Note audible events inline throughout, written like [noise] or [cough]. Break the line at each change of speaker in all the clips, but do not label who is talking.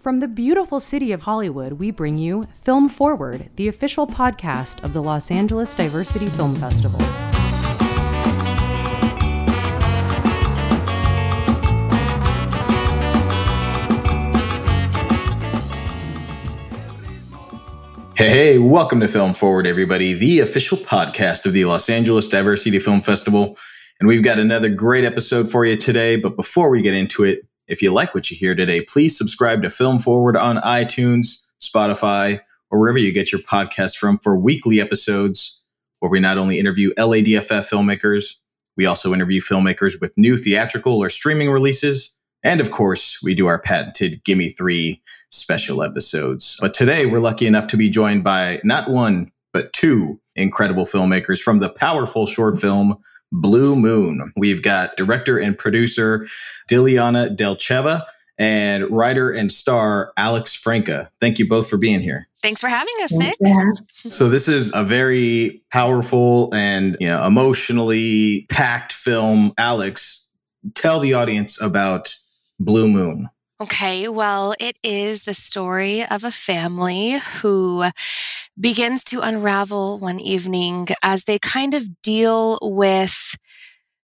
From the beautiful city of Hollywood, we bring you Film Forward, the official podcast of the Los Angeles Diversity Film Festival.
Hey, hey, welcome to Film Forward, everybody, the official podcast of the Los Angeles Diversity Film Festival. And we've got another great episode for you today. But before we get into it, if you like what you hear today, please subscribe to Film Forward on iTunes, Spotify, or wherever you get your podcast from for weekly episodes where we not only interview LADFF filmmakers, we also interview filmmakers with new theatrical or streaming releases. And of course, we do our patented Gimme Three special episodes. But today, we're lucky enough to be joined by not one, but two incredible filmmakers from the powerful short film Blue Moon. We've got director and producer Diliana Delcheva and writer and star Alex Franca. Thank you both for being here.
Thanks for having us, Nick.
So this is a very powerful and you know emotionally packed film. Alex, tell the audience about Blue Moon.
Okay, well, it is the story of a family who begins to unravel one evening as they kind of deal with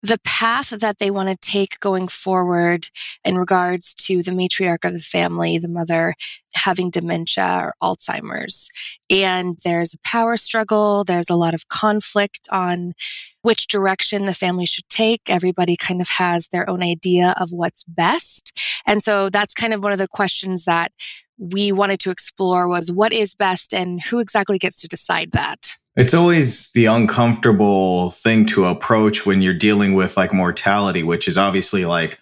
the path that they want to take going forward in regards to the matriarch of the family, the mother having dementia or Alzheimer's. And there's a power struggle. There's a lot of conflict on which direction the family should take. Everybody kind of has their own idea of what's best. And so that's kind of one of the questions that we wanted to explore was what is best and who exactly gets to decide that?
It's always the uncomfortable thing to approach when you're dealing with like mortality, which is obviously like,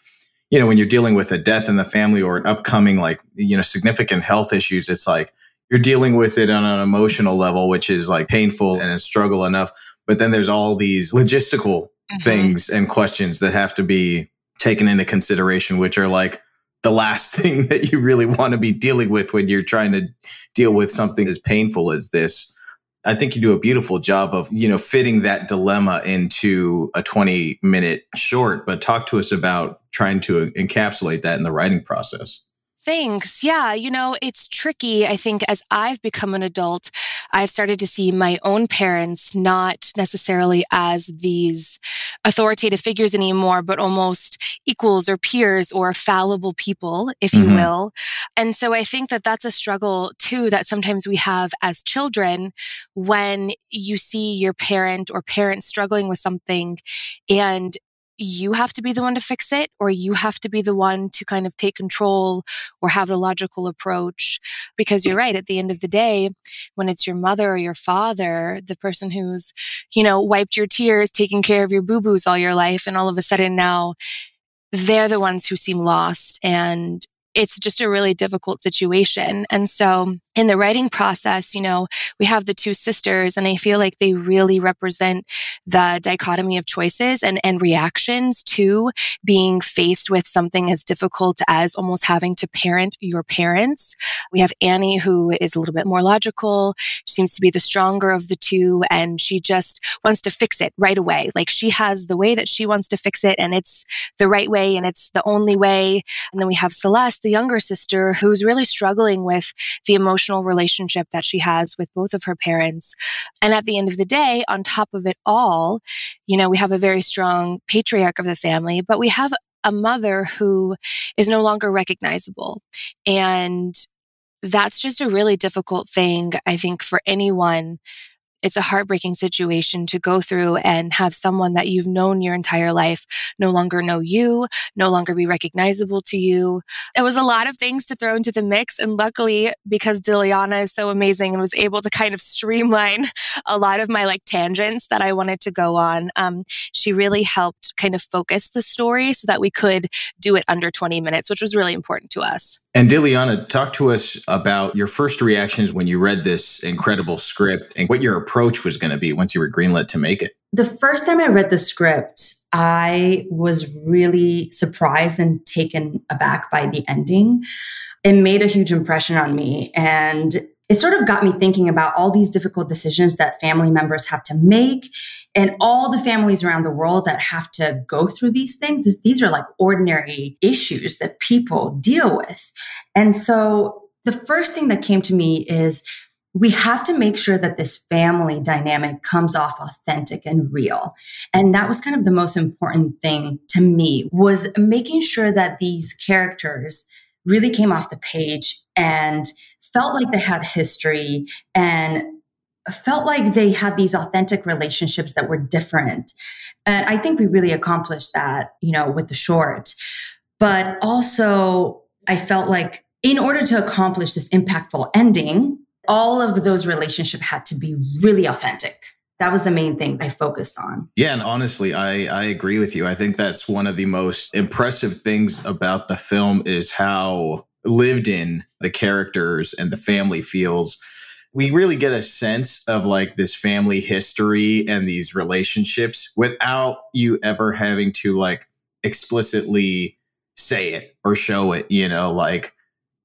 you know, when you're dealing with a death in the family or an upcoming, like, you know, significant health issues, it's like you're dealing with it on an emotional level, which is like painful and a struggle enough. But then there's all these logistical mm-hmm. things and questions that have to be taken into consideration, which are like, the last [laughs] thing that you really want to be dealing with when you're trying to deal with something as painful as this. I think you do a beautiful job of, you know, fitting that dilemma into a 20 minute short, but talk to us about trying to encapsulate that in the writing process.
Thanks. Yeah. You know, it's tricky. I think as I've become an adult, I've started to see my own parents not necessarily as these authoritative figures anymore, but almost equals or peers or fallible people, if mm-hmm. you will. And so I think that that's a struggle too that sometimes we have as children when you see your parent or parents struggling with something and you have to be the one to fix it or you have to be the one to kind of take control or have the logical approach. Because you're right at the end of the day when it's your mother or your father the person who's you know wiped your tears taking care of your boo-boos all your life and all of a sudden now they're the ones who seem lost and it's just a really difficult situation. And so in the writing process, you know, we have the two sisters and I feel like they really represent the dichotomy of choices and, and reactions to being faced with something as difficult as almost having to parent your parents. We have Annie who is a little bit more logical, seems to be the stronger of the two, and she just wants to fix it right away. Like she has the way that she wants to fix it and it's the right way and it's the only way. And then we have Celeste, the younger sister, who's really struggling with the emotional relationship that she has with both of her parents. And at the end of the day, on top of it all, you know, we have a very strong patriarch of the family, but we have a mother who is no longer recognizable. And that's just a really difficult thing, I think, for anyone it's a heartbreaking situation to go through and have someone that you've known your entire life no longer know you, no longer be recognizable to you. It was a lot of things to throw into the mix. And luckily, because Diliana is so amazing and was able to kind of streamline [laughs] a lot of my like tangents that I wanted to go on, um, she really helped kind of focus the story so that we could do it under 20 minutes, which was really important to us.
And Diliana, talk to us about your first reactions when you read this incredible script and what your approach was going to be once you were greenlit to make it.
The first time I read the script, I was really surprised and taken aback by the ending. It made a huge impression on me. And it sort of got me thinking about all these difficult decisions that family members have to make and all the families around the world that have to go through these things. These are like ordinary issues that people deal with. And so the first thing that came to me is we have to make sure that this family dynamic comes off authentic and real and that was kind of the most important thing to me was making sure that these characters really came off the page and felt like they had history and felt like they had these authentic relationships that were different and i think we really accomplished that you know with the short but also i felt like in order to accomplish this impactful ending all of those relationships had to be really authentic that was the main thing I focused on.
Yeah, and honestly, I I agree with you. I think that's one of the most impressive things about the film is how lived in the characters and the family feels. We really get a sense of like this family history and these relationships without you ever having to like explicitly say it or show it, you know, like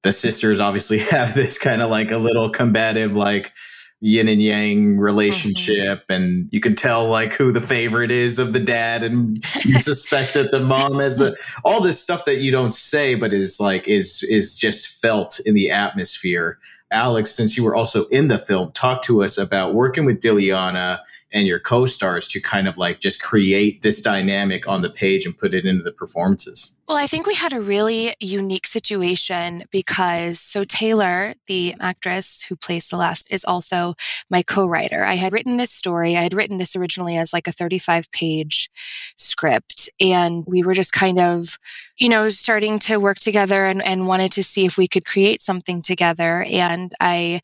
the sisters obviously [laughs] have this kind of like a little combative like yin and yang relationship mm-hmm. and you can tell like who the favorite is of the dad and you suspect that the mom has the all this stuff that you don't say but is like is is just felt in the atmosphere alex since you were also in the film talk to us about working with diliana and your co-stars to kind of like just create this dynamic on the page and put it into the performances
well, I think we had a really unique situation because so Taylor, the actress who plays Celeste, is also my co writer. I had written this story. I had written this originally as like a 35 page script. And we were just kind of, you know, starting to work together and, and wanted to see if we could create something together. And I,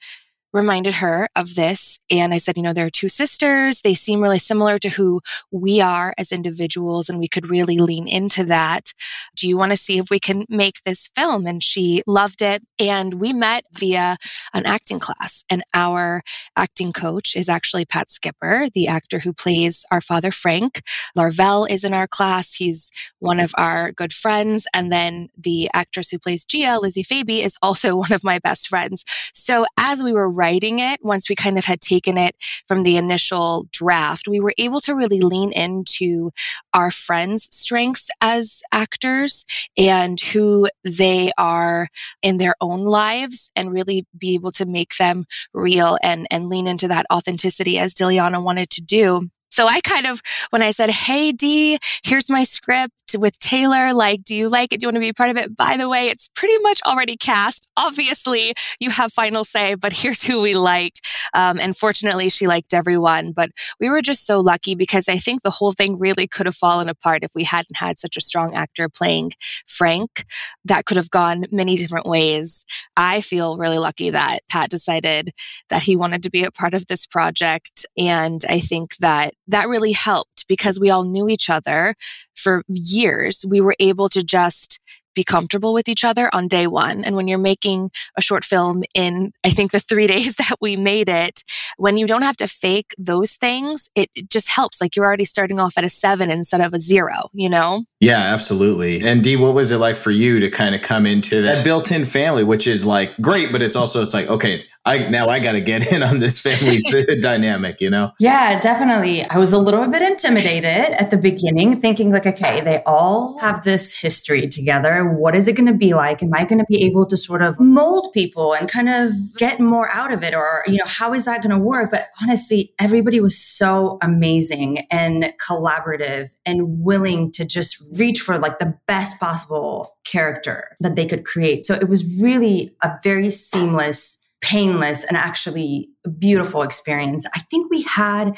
reminded her of this. And I said, you know, there are two sisters. They seem really similar to who we are as individuals, and we could really lean into that. Do you want to see if we can make this film? And she loved it. And we met via an acting class. And our acting coach is actually Pat Skipper, the actor who plays our father, Frank. Larvell is in our class. He's one of our good friends. And then the actress who plays Gia, Lizzie Faby, is also [laughs] one of my best friends. So as we were writing it, once we kind of had taken it from the initial draft, we were able to really lean into our friends' strengths as actors and who they are in their own lives and really be able to make them real and, and lean into that authenticity as Diliana wanted to do. So I kind of, when I said, Hey, Dee, here's my script with Taylor, like, do you like it? Do you want to be a part of it? By the way, it's pretty much already cast. Obviously, you have final say, but [laughs] here's who we like. Um, and fortunately, she liked everyone. But we were just so lucky because I think the whole thing really could have fallen apart if we hadn't had such a strong actor playing Frank. That could have gone many different ways. I feel really lucky that Pat decided that he wanted to be a part of this project. And I think that that really helped because we all knew each other for years. We were able to just be comfortable with each other on day one. And when you're making a short film in, I think the three [laughs] days that we made it, when you don't have to fake those things, it, it just helps. Like you're already starting off at a seven instead of a zero, you know?
Yeah, absolutely. And Dee, what was it like for you to kind of come into that built in family, which is like great, but it's also, it's like, okay, I now I got to get [laughs] in on this family [laughs] dynamic, you know?
Yeah, definitely. I was a little bit intimidated at the beginning, thinking like, okay, they all have this history together. What is it going to be like? Am I going to be able to sort of mold people and kind of get more out of it? Or, you know, how is that going to work? But honestly, everybody was so amazing and collaborative and willing to just reach for like the best possible character that they could create. So it was really a very seamless painless and actually beautiful experience. I think we had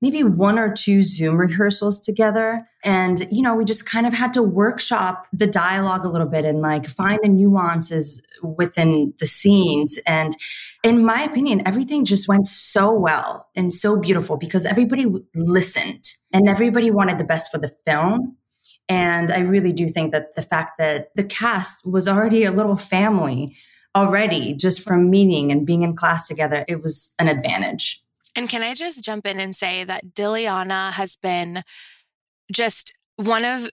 maybe one or two Zoom rehearsals together. And, you know, we just kind of had to workshop the dialogue a little bit and like find the nuances within the scenes. And in my opinion, everything just went so well and so beautiful because everybody listened and everybody wanted the best for the film. And I really do think that the fact that the cast was already a little family already just from meeting and being in class together, it was an advantage.
And can I just jump in and say that Diliana has been just one of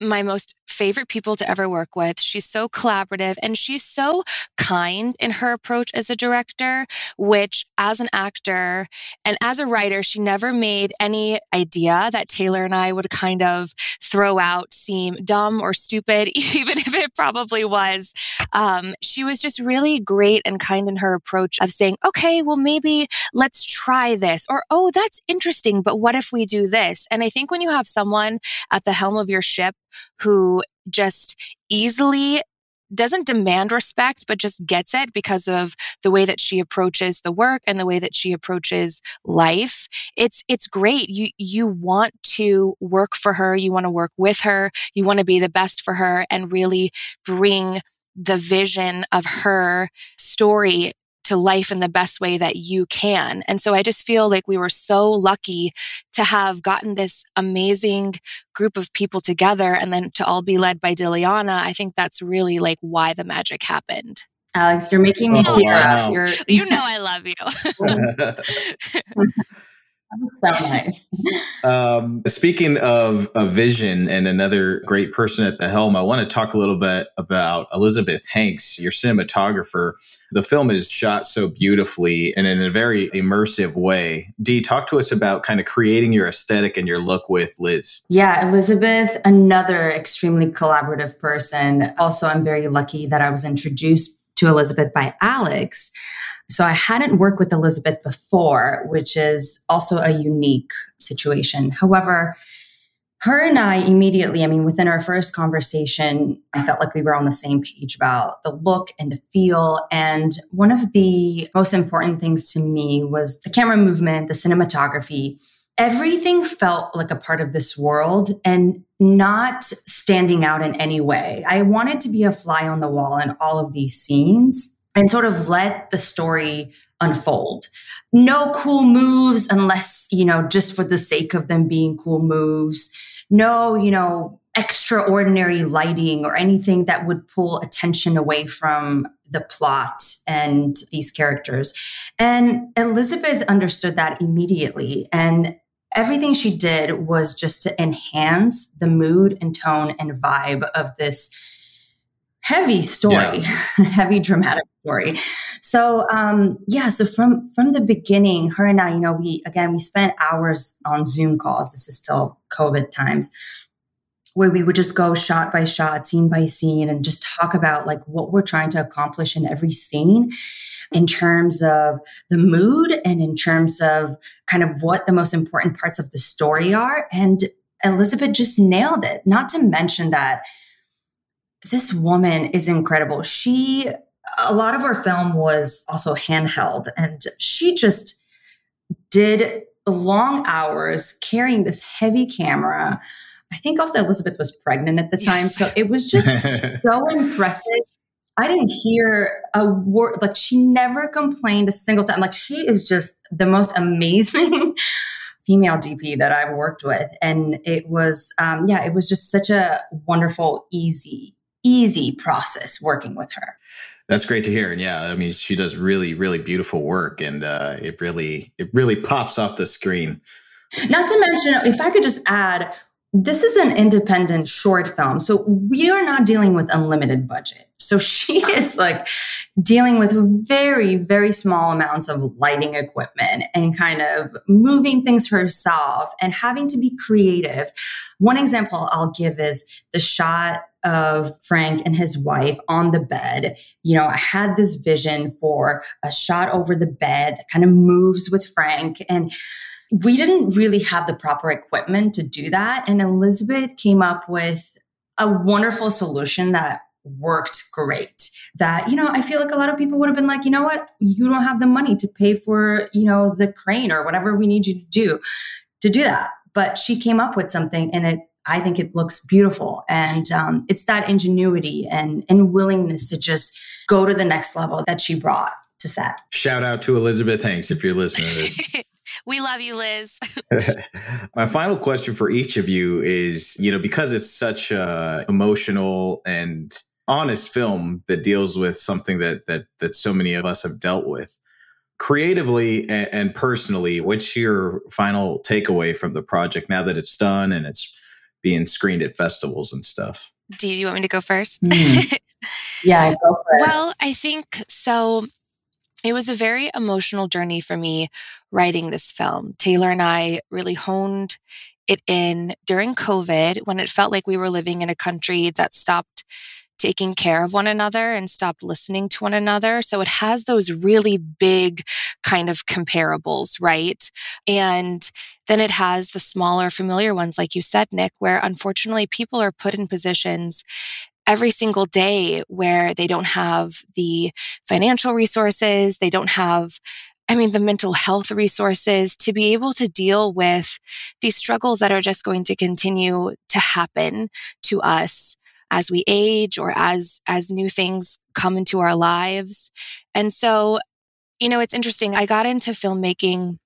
my most favorite people to ever work with. She's so collaborative and she's so kind in her approach as a director, which as an actor and as a writer, she never made any idea that Taylor and I would kind of throw out seem dumb or stupid, [laughs] even if it probably was. Um, she was just really great and kind in her approach of saying, okay, well, maybe let's try this or, oh, that's interesting, but what if we do this? And I think when you have someone at the helm of your ship who just easily doesn't demand respect, but just gets it because of the way that she approaches the work and the way that she approaches life. It's, it's great. You, you want to work for her. You want to work with her. You want to be the best for her and really bring the vision of her story to life in the best way that you can. And so I just feel like we were so lucky to have gotten this amazing group of people together and then to all be led by Diliana. I think that's really like why the magic happened.
Alex, you're making me oh, tear wow. up. You're-
you know I love you. [laughs] [laughs] [laughs]
That was so nice.
um, speaking of a vision and another great person at the helm, I want to talk a little bit about Elizabeth Hanks, your cinematographer. The film is shot so beautifully and in a very immersive way. Dee, talk to us about kind of creating your aesthetic and your look with Liz.
Yeah, Elizabeth, another extremely collaborative person. Also, I'm very lucky that I was introduced to Elizabeth by Alex. So I hadn't worked with Elizabeth before, which is also a unique situation. However, her and I immediately, I mean, within our first conversation, I felt like we were on the same page about the look and the feel. And one of the most important things to me was the camera movement, the cinematography. Everything felt like a part of this world and not standing out in any way. I wanted to be a fly on the wall in all of these scenes and sort of let the story unfold. No cool moves unless, you know, just for the sake of them being cool moves. No, you know, extraordinary lighting or anything that would pull attention away from the plot and these characters. And Elizabeth understood that immediately. And everything she did was just to enhance the mood and tone and vibe of this heavy story, yeah. [laughs] heavy dramatic story. So um, yeah, so from from the beginning, her and I, you know, we again we spent hours on Zoom calls. This is still COVID times. Where we would just go shot by shot, scene by scene, and just talk about like what we're trying to accomplish in every scene in terms of the mood and in terms of kind of what the most important parts of the story are. And Elizabeth just nailed it. Not to mention that this woman is incredible. She, a lot of our film was also handheld, and she just did long hours carrying this heavy camera. I think also Elizabeth was pregnant at the time. Yes. So it was just [laughs] so impressive. I didn't hear a word, like, she never complained a single time. Like, she is just the most amazing [laughs] female DP that I've worked with. And it was, um, yeah, it was just such a wonderful, easy, easy process working with her.
That's great to hear. And yeah, I mean, she does really, really beautiful work and uh, it really, it really pops off the screen.
Not to mention, if I could just add, this is an independent short film. So we are not dealing with unlimited budget. So [laughs] she is like dealing with very, very small amounts of lighting equipment and kind of moving things herself and having to be creative. One example I'll give is the shot of Frank and his wife on the bed. You know, I had this vision for a shot over the bed that kind of moves with Frank and we didn't really have the proper equipment to do that. And Elizabeth came up with a wonderful solution that worked great. That, you know, I feel like a lot of people would have been like, you know what, you don't have the money to pay for, you know, the crane or whatever we need you to do to do that. But she came up with something and it, I think it looks beautiful. And um, it's that ingenuity and, and willingness to just go to the next level that she brought to set.
Shout out to Elizabeth Hanks if you're listening [laughs]
We love you, Liz. [laughs] [laughs]
My final question for each of you is, you know, because it's such a emotional and honest film that deals with something that that that so many of us have dealt with. Creatively and, and personally, what's your final takeaway from the project now that it's done and it's being screened at festivals and stuff.
Do you want me to go first?
Mm. [laughs] yeah, go
Well, I think so. It was a very emotional journey for me writing this film. Taylor and I really honed it in during COVID when it felt like we were living in a country that stopped taking care of one another and stopped listening to one another. So it has those really big kind of comparables, right? And then it has the smaller familiar ones, like you said, Nick, where unfortunately people are put in positions every single day where they don't have the financial resources, they don't have I mean, the mental health resources to be able to deal with these struggles that are just going to continue to happen to us as we age or as as new things come into our lives. And so, you know, it's interesting. I got into filmmaking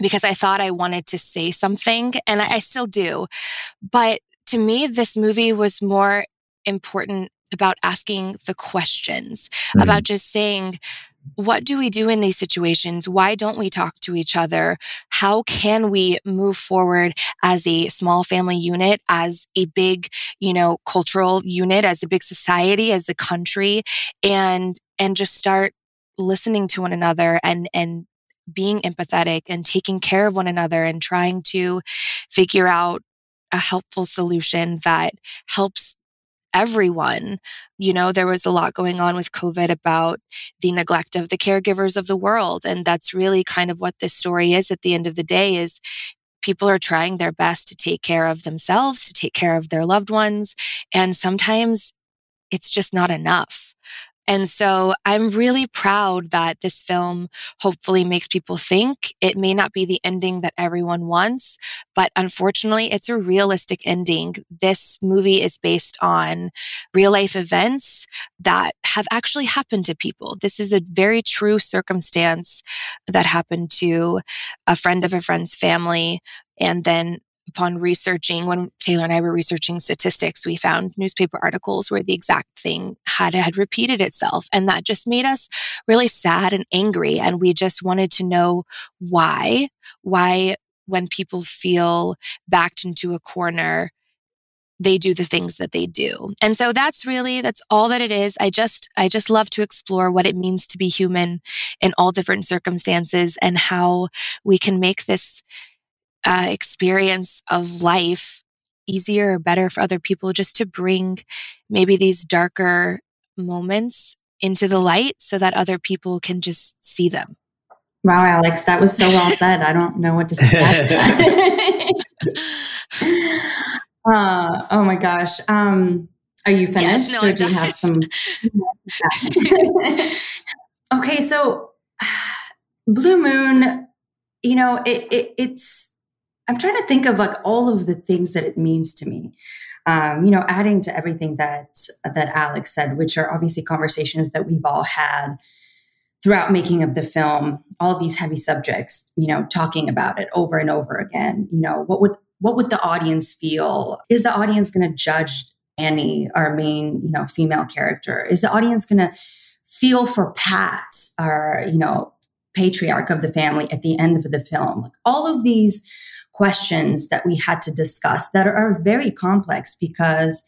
because I thought I wanted to say something and I, I still do. But to me, this movie was more important about asking the questions, mm-hmm. about just saying, what do we do in these situations? Why don't we talk to each other? How can we move forward as a small family unit, as a big, you know, cultural unit, as a big society, as a country and, and just start listening to one another and, and being empathetic and taking care of one another and trying to figure out a helpful solution that helps everyone. You know, there was a lot going on with COVID about the neglect of the caregivers of the world. And that's really kind of what this story is at the end of the day is people are trying their best to take care of themselves, to take care of their loved ones. And sometimes it's just not enough. And so I'm really proud that this film hopefully makes people think. It may not be the ending that everyone wants, but unfortunately, it's a realistic ending. This movie is based on real life events that have actually happened to people. This is a very true circumstance that happened to a friend of a friend's family. And then upon researching, when Taylor and I were researching statistics, we found newspaper articles where the exact thing had, had repeated itself. And that just made us really sad and angry. And we just wanted to know why, why when people feel backed into a corner, they do the things that they do. And so that's really, that's all that it is. I just, I just love to explore what it means to be human in all different circumstances and how we can make this uh, experience of life easier or better for other people just to bring maybe these darker moments into the light so that other people can just see them.
Wow, Alex, that was so well [laughs] said. I don't know what to say. [laughs] uh, oh my gosh. Um, are you finished yes, no, or do you have some? [laughs] okay, so [sighs] Blue Moon, you know, it, it, it's I'm trying to think of like all of the things that it means to me. Um, you know, adding to everything that that Alex said, which are obviously conversations that we've all had throughout making of the film. All of these heavy subjects, you know, talking about it over and over again. You know, what would what would the audience feel? Is the audience going to judge Annie, our main, you know, female character? Is the audience going to feel for Pat, our, you know, patriarch of the family at the end of the film? All of these questions that we had to discuss that are very complex because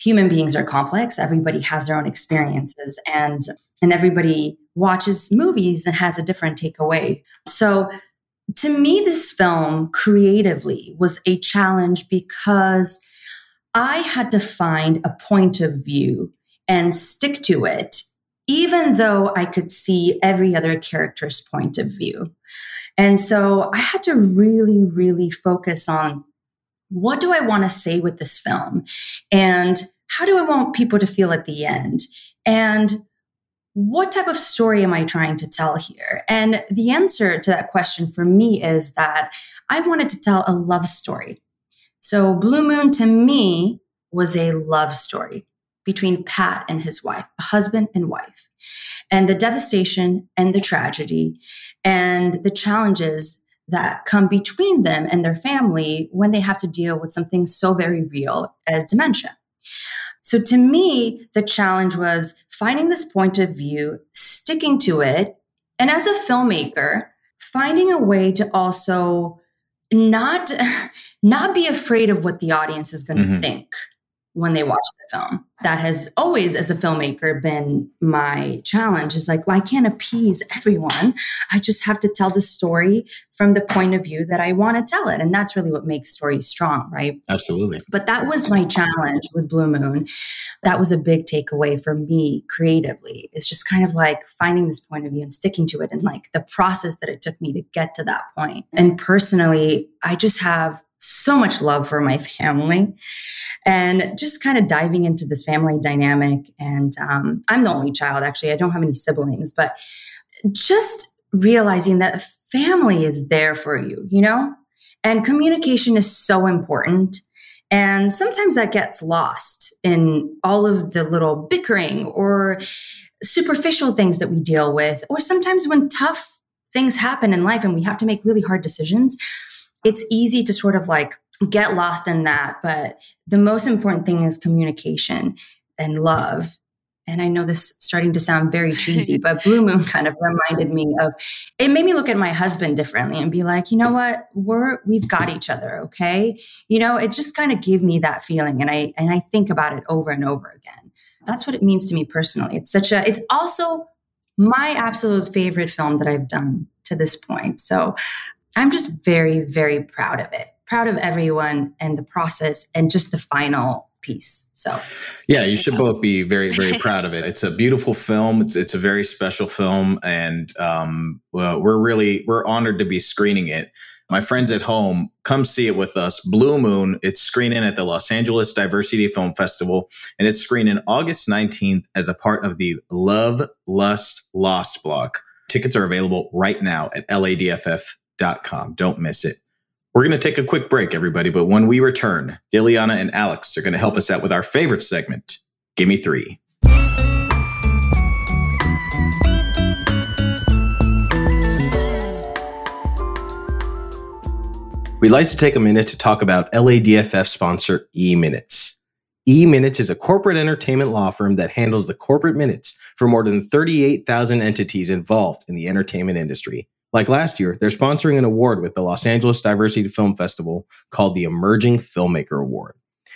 human beings are complex. Everybody has their own experiences and and everybody watches movies and has a different takeaway. So to me, this film creatively was a challenge because I had to find a point of view and stick to it, even though I could see every other character's point of view. And so I had to really, really focus on what do I want to say with this film? And how do I want people to feel at the end? And what type of story am I trying to tell here? And the answer to that question for me is that I wanted to tell a love story. So Blue Moon to me was a love story between Pat and his wife, a husband and wife, and the devastation and the tragedy and the challenges that come between them and their family when they have to deal with something so very real as dementia. So to me, the challenge was finding this point of view, sticking to it, and as a filmmaker, finding a way to also not [laughs] not be afraid of what the audience is going to mm-hmm. think when they watch the film. That has always, as a filmmaker, been my challenge is like, well, I can't appease everyone. I just have to tell the story from the point of view that I want to tell it. And that's really what makes stories strong, right?
Absolutely.
But that was my challenge with Blue Moon. That was a big takeaway for me creatively. It's just kind of like finding this point of view and sticking to it and like the process that it took me to get to that point. And personally, I just have so much love for my family and just kind of diving into this family dynamic. And um, I'm the only child, actually. I don't have any siblings, but just realizing that family is there for you, you know? And communication is so important. And sometimes that gets lost in all of the little bickering or superficial things that we deal with, or sometimes when tough things happen in life and we have to make really hard decisions it's easy to sort of like get lost in that. But the most important thing is communication and love. And I know this starting to sound very [laughs] cheesy, but Blue Moon kind of reminded me of it made me look at my husband differently and be like, you know what? We're we've got each other, okay? You know, it just kind of gave me that feeling and I and I think about it over and over again. That's what it means to me personally. It's such a it's also my absolute favorite film that I've done to this point. So I'm just very, very proud of it. Proud of everyone and the process and just the final piece. So,
yeah, you should both be very, very [laughs] proud of it. It's a beautiful film. It's it's a very special film, and um, well, we're really we're honored to be screening it. My friends at home, come see it with us. Blue Moon. It's screening at the Los Angeles Diversity Film Festival, and it's screening August nineteenth as a part of the Love Lust Lost block. Tickets are available right now at LADFF com. Don't miss it. We're going to take a quick break, everybody, but when we return, Diliana and Alex are going to help us out with our favorite segment, Give Me Three. We'd like to take a minute to talk about LADFF sponsor E Minutes. E Minutes is a corporate entertainment law firm that handles the corporate minutes for more than 38,000 entities involved in the entertainment industry. Like last year, they're sponsoring an award with the Los Angeles Diversity Film Festival called the Emerging Filmmaker Award.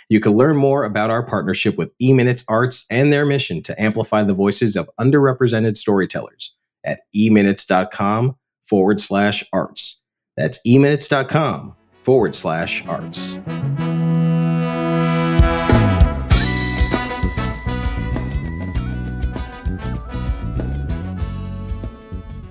You can learn more about our partnership with eMinutes Arts and their mission to amplify the voices of underrepresented storytellers at eminutes.com forward slash arts. That's eminutes.com forward slash arts.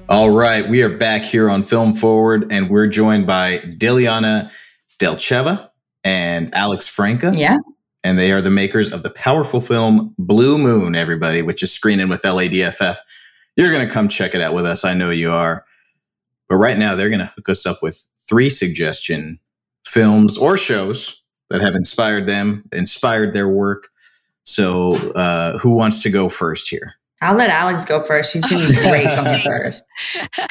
All right, we are back here on Film Forward, and we're joined by Diliana Delcheva and Alex Franca.
Yeah.
And they are the makers of the powerful film Blue Moon, everybody, which is screening with LADFF. You're going to come check it out with us. I know you are. But right now, they're going to hook us up with three suggestion films or shows that have inspired them, inspired their work. So, uh, who wants to go first here?
I'll let Alex go first. She's doing [laughs] great on going first.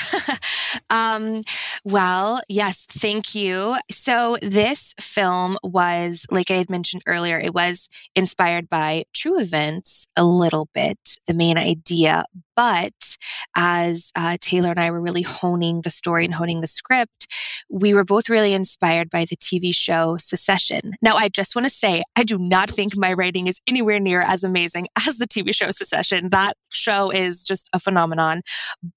[laughs]
um, well, yes, thank you. So, this film was, like I had mentioned earlier, it was inspired by true events a little bit, the main idea. But as uh, Taylor and I were really honing the story and honing the script, we were both really inspired by the TV show Succession. Now, I just want to say, I do not think my writing is anywhere near as amazing as the TV show Succession. That show is just a phenomenon.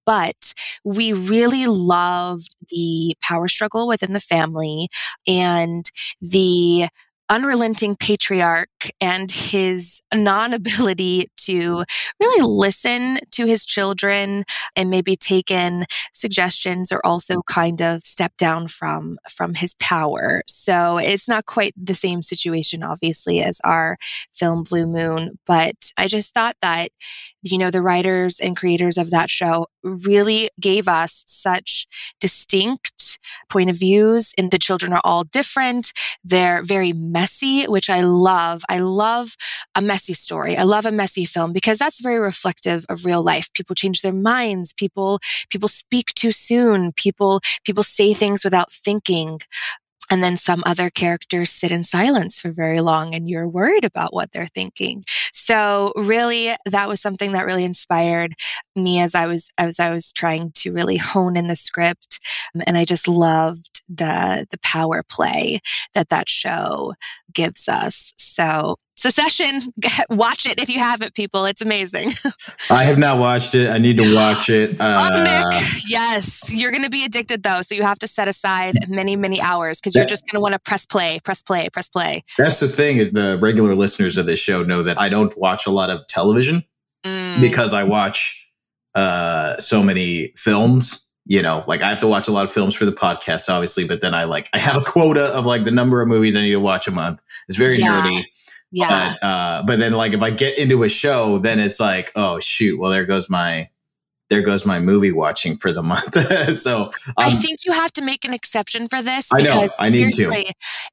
But we really loved the power struggle within the family and the unrelenting patriarch and his non ability to really listen to his children and maybe take in suggestions or also kind of step down from from his power. So it's not quite the same situation obviously as our film Blue Moon, but I just thought that you know the writers and creators of that show really gave us such distinct point of views and the children are all different. They're very messy, which I love. I love a messy story. I love a messy film because that's very reflective of real life. People change their minds. People, people speak too soon. People, people say things without thinking. And then some other characters sit in silence for very long and you're worried about what they're thinking. So really that was something that really inspired me as I was as I was trying to really hone in the script and I just loved the the power play that that show gives us. So Succession, [laughs] watch it if you haven't, people. It's amazing. [laughs]
I have not watched it. I need to watch it.
Uh, oh, Nick. Yes. You're going to be addicted, though. So you have to set aside many, many hours because you're just going to want to press play, press play, press play.
That's the thing is the regular listeners of this show know that I don't watch a lot of television mm. because I watch uh, so many films you know like i have to watch a lot of films for the podcast obviously but then i like [laughs] i have a quota of like the number of movies i need to watch a month it's very yeah. nerdy
yeah.
But, uh, but then like if I get into a show, then it's like, oh shoot, well there goes my there goes my movie watching for the [laughs] month. so um,
I think you have to make an exception for this
I know I need to.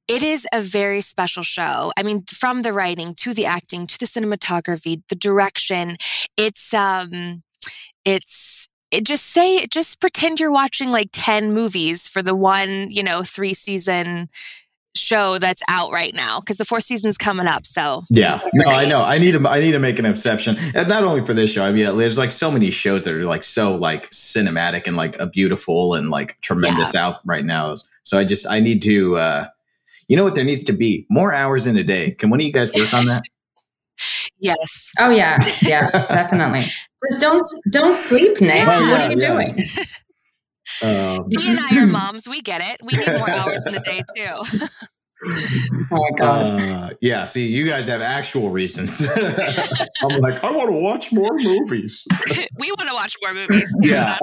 It is a very special show. I mean, from the writing to the acting to the cinematography, the direction, it's um it's it just say just pretend you're watching like 10 movies for the one, you know, 3 season show that's out right now because the fourth season's coming up. So
yeah, no, I know. I need to I need to make an exception, and not only for this show. I mean, there's like so many shows that are like so like cinematic and like a beautiful and like tremendous yeah. out right now. So I just I need to. uh You know what? There needs to be more hours in a day. Can one of you guys work on that? [laughs]
yes.
Oh yeah, yeah, definitely. [laughs] Just don't don't sleep, Nick. Yeah. what are you yeah. doing?
Um, Dee and I are moms. We get it. We need more hours in the day [laughs] too.
oh my gosh. Uh,
yeah. See, you guys have actual reasons. [laughs] I'm like, I want to watch more movies. [laughs]
we want to watch more movies. Too.
Yeah.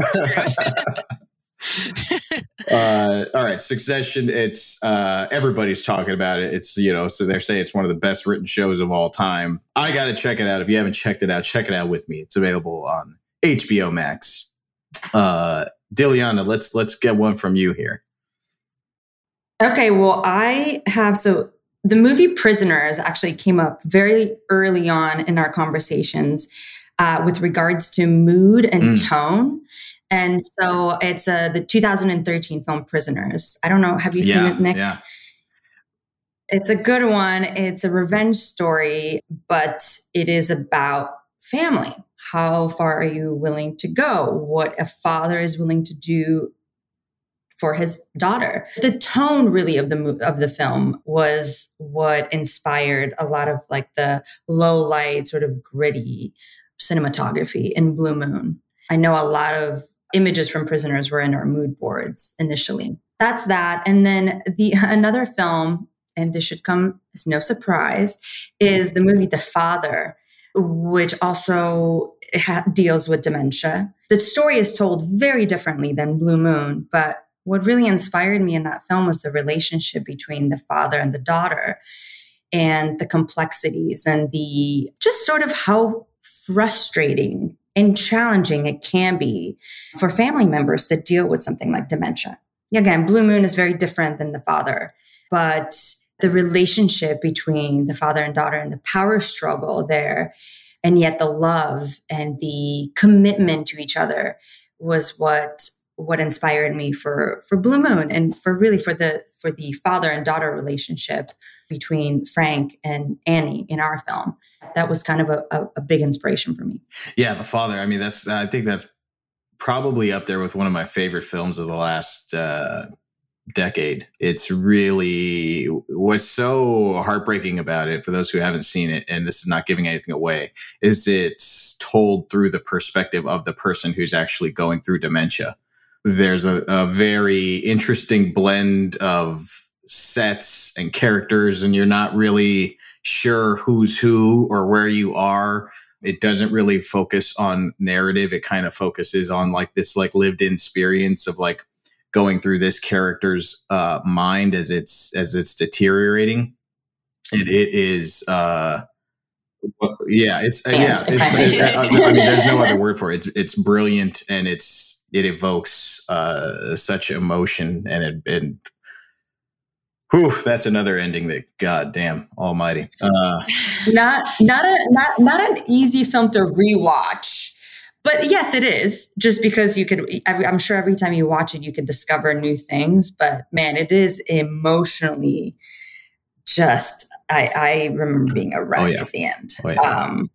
uh, all right, Succession. It's uh, everybody's talking about it. It's you know, so they're saying it's one of the best written shows of all time. I got to check it out. If you haven't checked it out, check it out with me. It's available on HBO Max. Uh, Diliana, let's let's get one from you here.
Okay, well, I have so the movie Prisoners actually came up very early on in our conversations uh, with regards to mood and mm. tone. And so it's uh, the 2013 film Prisoners. I don't know. Have you yeah, seen it, Nick?
Yeah.
It's a good one. It's a revenge story, but it is about family. How far are you willing to go? What a father is willing to do for his daughter. The tone really of the of the film was what inspired a lot of like the low light sort of gritty cinematography in Blue Moon. I know a lot of images from prisoners were in our mood boards initially. That's that. And then the [laughs] another film and this should come as no surprise is the movie The Father which also ha- deals with dementia. The story is told very differently than Blue Moon, but what really inspired me in that film was the relationship between the father and the daughter and the complexities and the just sort of how frustrating and challenging it can be for family members to deal with something like dementia. Again, Blue Moon is very different than the father, but the relationship between the father and daughter and the power struggle there and yet the love and the commitment to each other was what what inspired me for for blue moon and for really for the for the father and daughter relationship between frank and annie in our film. That was kind of a, a, a big inspiration for me.
Yeah the father i mean that's i think that's probably up there with one of my favorite films of the last uh, decade. It's really what's so heartbreaking about it for those who haven't seen it, and this is not giving anything away, is it's told through the perspective of the person who's actually going through dementia. There's a, a very interesting blend of sets and characters, and you're not really sure who's who or where you are it doesn't really focus on narrative it kind of focuses on like this like lived experience of like going through this character's uh, mind as it's as it's deteriorating. And it is, uh, yeah, it's uh, yeah. It's, it's, I mean, there's no other word for it. It's it's brilliant and it's it evokes uh, such emotion and it and Whew, that's another ending that God damn Almighty. Uh,
not not a not not an easy film to rewatch but yes, it is just because you could, I'm sure every time you watch it, you can discover new things. But man, it is emotionally just, I, I remember being a wreck oh, yeah. at the end. Oh, yeah. Um,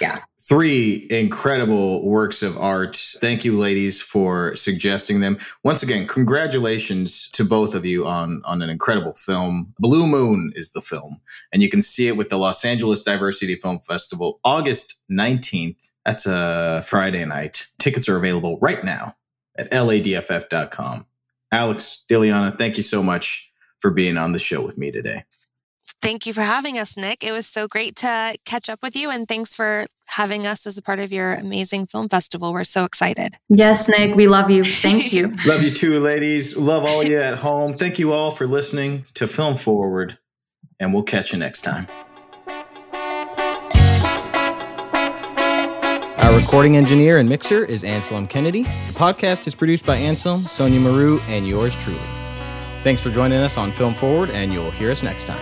yeah
three incredible works of art. Thank you, ladies, for suggesting them. Once again, congratulations to both of you on, on an incredible film. Blue Moon is the film, and you can see it with the Los Angeles Diversity Film Festival, August 19th. That's a Friday night. Tickets are available right now at ladff.com. Alex, Diliana, thank you so much for being on the show with me today.
Thank you for having us, Nick. It was so great to catch up with you, and thanks for having us as a part of your amazing film festival. We're so excited.
Yes, Nick, we love you. Thank you. [laughs]
love you too, ladies. Love all you [laughs] at home. Thank you all for listening to Film Forward, and we'll catch you next time.
Our recording engineer and mixer is Anselm Kennedy. The podcast is produced by Anselm, Sonia Maru, and yours truly. Thanks for joining us on Film Forward, and you'll hear us next time.